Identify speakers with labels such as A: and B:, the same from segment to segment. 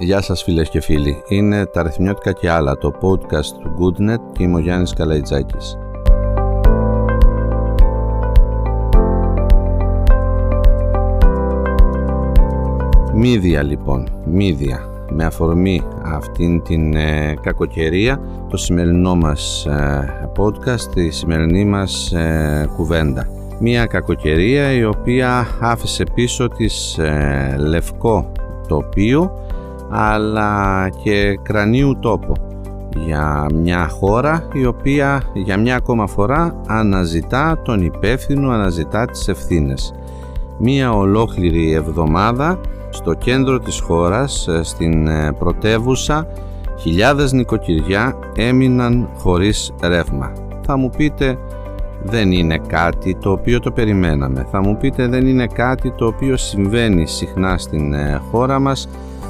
A: Γεια σας φίλες και φίλοι. Είναι τα Ρεθμιώτικα και άλλα, το podcast του Goodnet και είμαι ο Γιάννης Καλαϊτζάκης. Μύδια λοιπόν, μύδια. Με αφορμή αυτήν την ε, κακοκαιρία, το σημερινό μας ε, podcast, η σημερινή μας ε, κουβέντα. Μία κακοκαιρία η οποία άφησε πίσω της ε, λευκό τοπίο αλλά και κρανίου τόπο για μια χώρα η οποία για μια ακόμα φορά αναζητά τον υπεύθυνο, αναζητά τις ευθύνες. Μία ολόκληρη εβδομάδα στο κέντρο της χώρας, ε, στην ε, πρωτεύουσα, χιλιάδες νοικοκυριά έμειναν χωρίς ρεύμα. Θα μου πείτε δεν είναι κάτι το οποίο το περιμέναμε. Θα μου πείτε δεν είναι κάτι το οποίο συμβαίνει συχνά στην ε, χώρα μας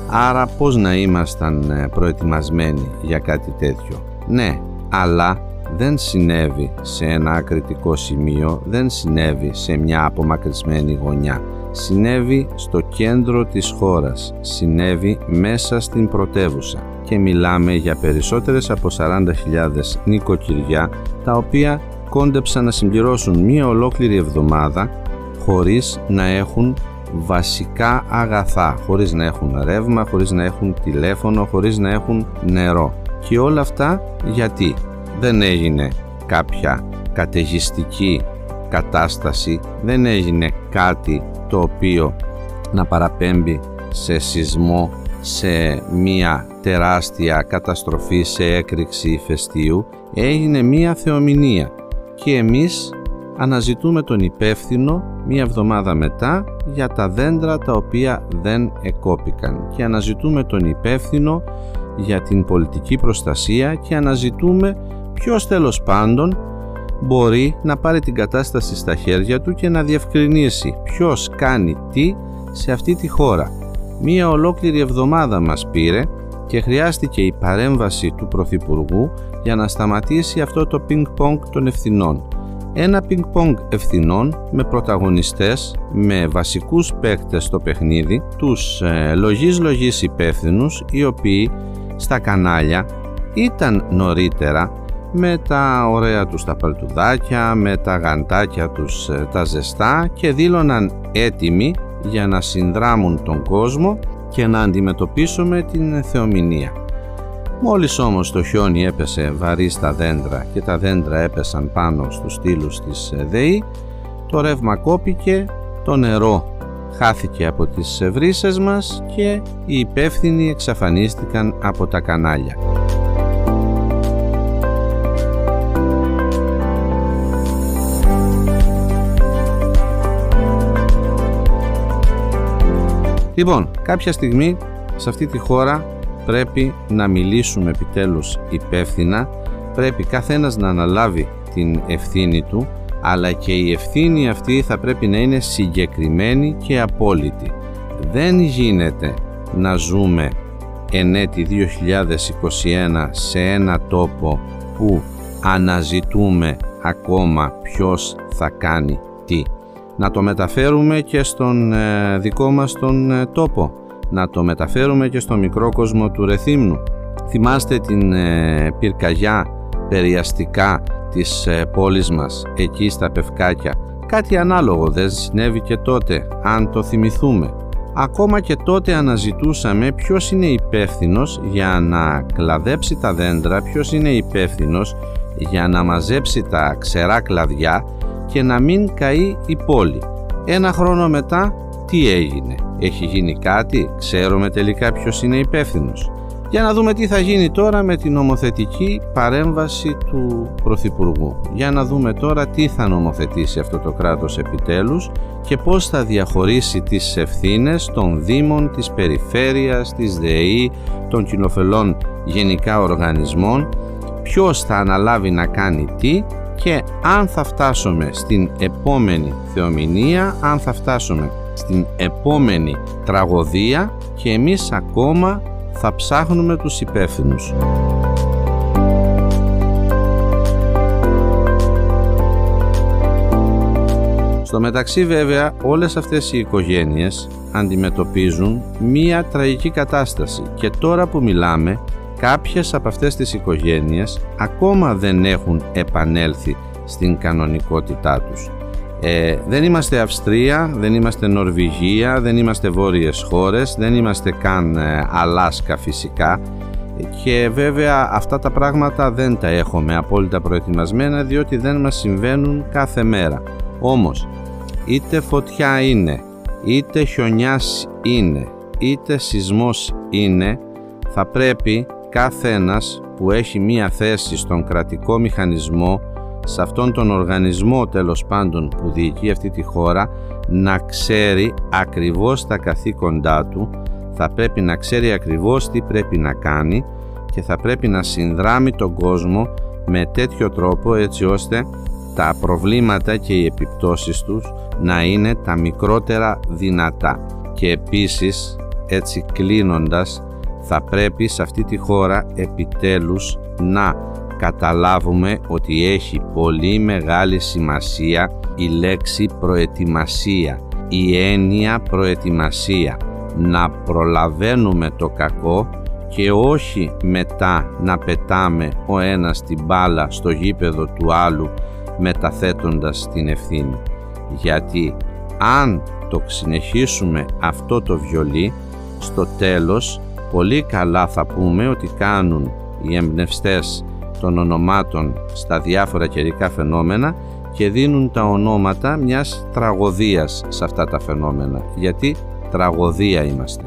A: άρα πώς να ήμασταν ε, προετοιμασμένοι για κάτι τέτοιο; Ναι, αλλά δεν συνέβη σε ένα ακριτικό σημείο, δεν συνέβη σε μια απομακρυσμένη γωνιά. Συνέβη στο κέντρο της χώρας, συνέβη μέσα στην πρωτεύουσα και μιλάμε για περισσότερες από 40.000 νοικοκυριά τα οποία κόντεψαν να συμπληρώσουν μία ολόκληρη εβδομάδα χωρίς να έχουν βασικά αγαθά, χωρίς να έχουν ρεύμα, χωρίς να έχουν τηλέφωνο, χωρίς να έχουν νερό. Και όλα αυτά γιατί δεν έγινε κάποια καταιγιστική κατάσταση, δεν έγινε κάτι το οποίο να παραπέμπει σε σεισμό, σε μία τεράστια καταστροφή, σε έκρηξη ηφαιστείου, έγινε μία θεομηνία και εμείς αναζητούμε τον υπεύθυνο μία εβδομάδα μετά για τα δέντρα τα οποία δεν εκόπηκαν και αναζητούμε τον υπεύθυνο για την πολιτική προστασία και αναζητούμε ποιος τέλος πάντων μπορεί να πάρει την κατάσταση στα χέρια του και να διευκρινίσει ποιος κάνει τι σε αυτή τη χώρα. Μία ολόκληρη εβδομάδα μας πήρε και χρειάστηκε η παρέμβαση του Πρωθυπουργού για να σταματήσει αυτό το πινκ-πονγκ των ευθυνών. Ένα πινκ-πονγκ ευθυνών με πρωταγωνιστές, με βασικούς παίκτες στο παιχνίδι, τους ε, λογής λογής υπεύθυνους, οι οποίοι στα κανάλια ήταν νωρίτερα με τα ωραία τους τα παλτουδάκια, με τα γαντάκια τους ε, τα ζεστά και δήλωναν έτοιμοι για να συνδράμουν τον κόσμο και να αντιμετωπίσουμε την θεομηνία. Μόλις όμως το χιόνι έπεσε βαρύ στα δέντρα και τα δέντρα έπεσαν πάνω στους στήλους της ΔΕΗ, το ρεύμα κόπηκε, το νερό χάθηκε από τις βρύσες μας και οι υπεύθυνοι εξαφανίστηκαν από τα κανάλια. Λοιπόν, κάποια στιγμή σε αυτή τη χώρα πρέπει να μιλήσουμε επιτέλους υπεύθυνα, πρέπει καθένας να αναλάβει την ευθύνη του, αλλά και η ευθύνη αυτή θα πρέπει να είναι συγκεκριμένη και απόλυτη. Δεν γίνεται να ζούμε εν έτη 2021 σε ένα τόπο που αναζητούμε ακόμα ποιος θα κάνει τι να το μεταφέρουμε και στον ε, δικό μας τον ε, τόπο, να το μεταφέρουμε και στο μικρό κόσμο του Ρεθύμνου. Θυμάστε την ε, πυρκαγιά περιαστικά της πόλης μας, εκεί στα Πευκάκια. Κάτι ανάλογο δεν συνέβη και τότε, αν το θυμηθούμε. Ακόμα και τότε αναζητούσαμε ποιος είναι υπεύθυνος για να κλαδέψει τα δέντρα, ποιος είναι υπεύθυνος για να μαζέψει τα ξερά κλαδιά και να μην καεί η πόλη. Ένα χρόνο μετά τι έγινε, έχει γίνει κάτι, ξέρουμε τελικά ποιος είναι υπεύθυνος. Για να δούμε τι θα γίνει τώρα με την νομοθετική παρέμβαση του Πρωθυπουργού. Για να δούμε τώρα τι θα νομοθετήσει αυτό το κράτος επιτέλους και πώς θα διαχωρίσει τις ευθύνες των Δήμων, της Περιφέρειας, της ΔΕΗ, των κοινοφελών γενικά οργανισμών, ποιος θα αναλάβει να κάνει τι και αν θα φτάσουμε στην επόμενη θεομηνία, αν θα φτάσουμε στην επόμενη τραγωδία και εμείς ακόμα θα ψάχνουμε τους υπεύθυνους. Στο μεταξύ βέβαια όλες αυτές οι οικογένειες αντιμετωπίζουν μία τραγική κατάσταση και τώρα που μιλάμε κάποιες από αυτές τις οικογένειες ακόμα δεν έχουν επανέλθει στην κανονικότητά τους. Ε, δεν είμαστε Αυστρία, δεν είμαστε Νορβηγία, δεν είμαστε βόρειες χώρες, δεν είμαστε καν ε, Αλάσκα φυσικά και βέβαια αυτά τα πράγματα δεν τα έχουμε απόλυτα προετοιμασμένα διότι δεν μας συμβαίνουν κάθε μέρα. Όμως είτε φωτιά είναι, είτε χιονιάς είναι, είτε σεισμός είναι θα πρέπει κάθε ένας που έχει μία θέση στον κρατικό μηχανισμό σε αυτόν τον οργανισμό τέλος πάντων που διοικεί αυτή τη χώρα να ξέρει ακριβώς τα καθήκοντά του θα πρέπει να ξέρει ακριβώς τι πρέπει να κάνει και θα πρέπει να συνδράμει τον κόσμο με τέτοιο τρόπο έτσι ώστε τα προβλήματα και οι επιπτώσεις τους να είναι τα μικρότερα δυνατά. Και επίσης έτσι κλείνοντας θα πρέπει σε αυτή τη χώρα επιτέλους να καταλάβουμε ότι έχει πολύ μεγάλη σημασία η λέξη προετοιμασία, η έννοια προετοιμασία. Να προλαβαίνουμε το κακό και όχι μετά να πετάμε ο ένας την μπάλα στο γήπεδο του άλλου μεταθέτοντας την ευθύνη. Γιατί αν το συνεχίσουμε αυτό το βιολί, στο τέλος πολύ καλά θα πούμε ότι κάνουν οι εμπνευστές των ονομάτων στα διάφορα καιρικά φαινόμενα και δίνουν τα ονόματα μιας τραγωδίας σε αυτά τα φαινόμενα γιατί τραγωδία είμαστε.